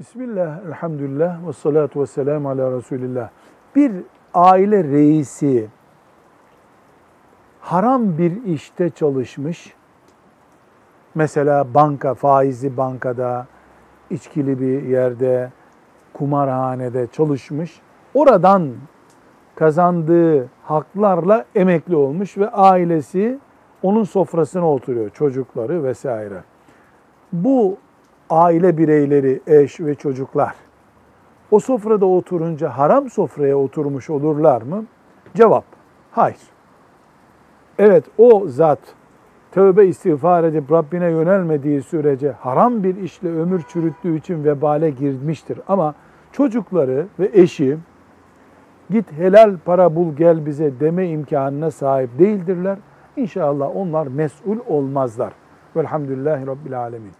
Bismillah, elhamdülillah ve salatu ve selamu ala Resulillah. Bir aile reisi haram bir işte çalışmış, mesela banka, faizli bankada, içkili bir yerde, kumarhanede çalışmış, oradan kazandığı haklarla emekli olmuş ve ailesi onun sofrasına oturuyor, çocukları vesaire. Bu aile bireyleri, eş ve çocuklar o sofrada oturunca haram sofraya oturmuş olurlar mı? Cevap, hayır. Evet o zat tövbe istiğfar edip Rabbine yönelmediği sürece haram bir işle ömür çürüttüğü için vebale girmiştir. Ama çocukları ve eşi git helal para bul gel bize deme imkanına sahip değildirler. İnşallah onlar mesul olmazlar. Velhamdülillahi Rabbil Alemin.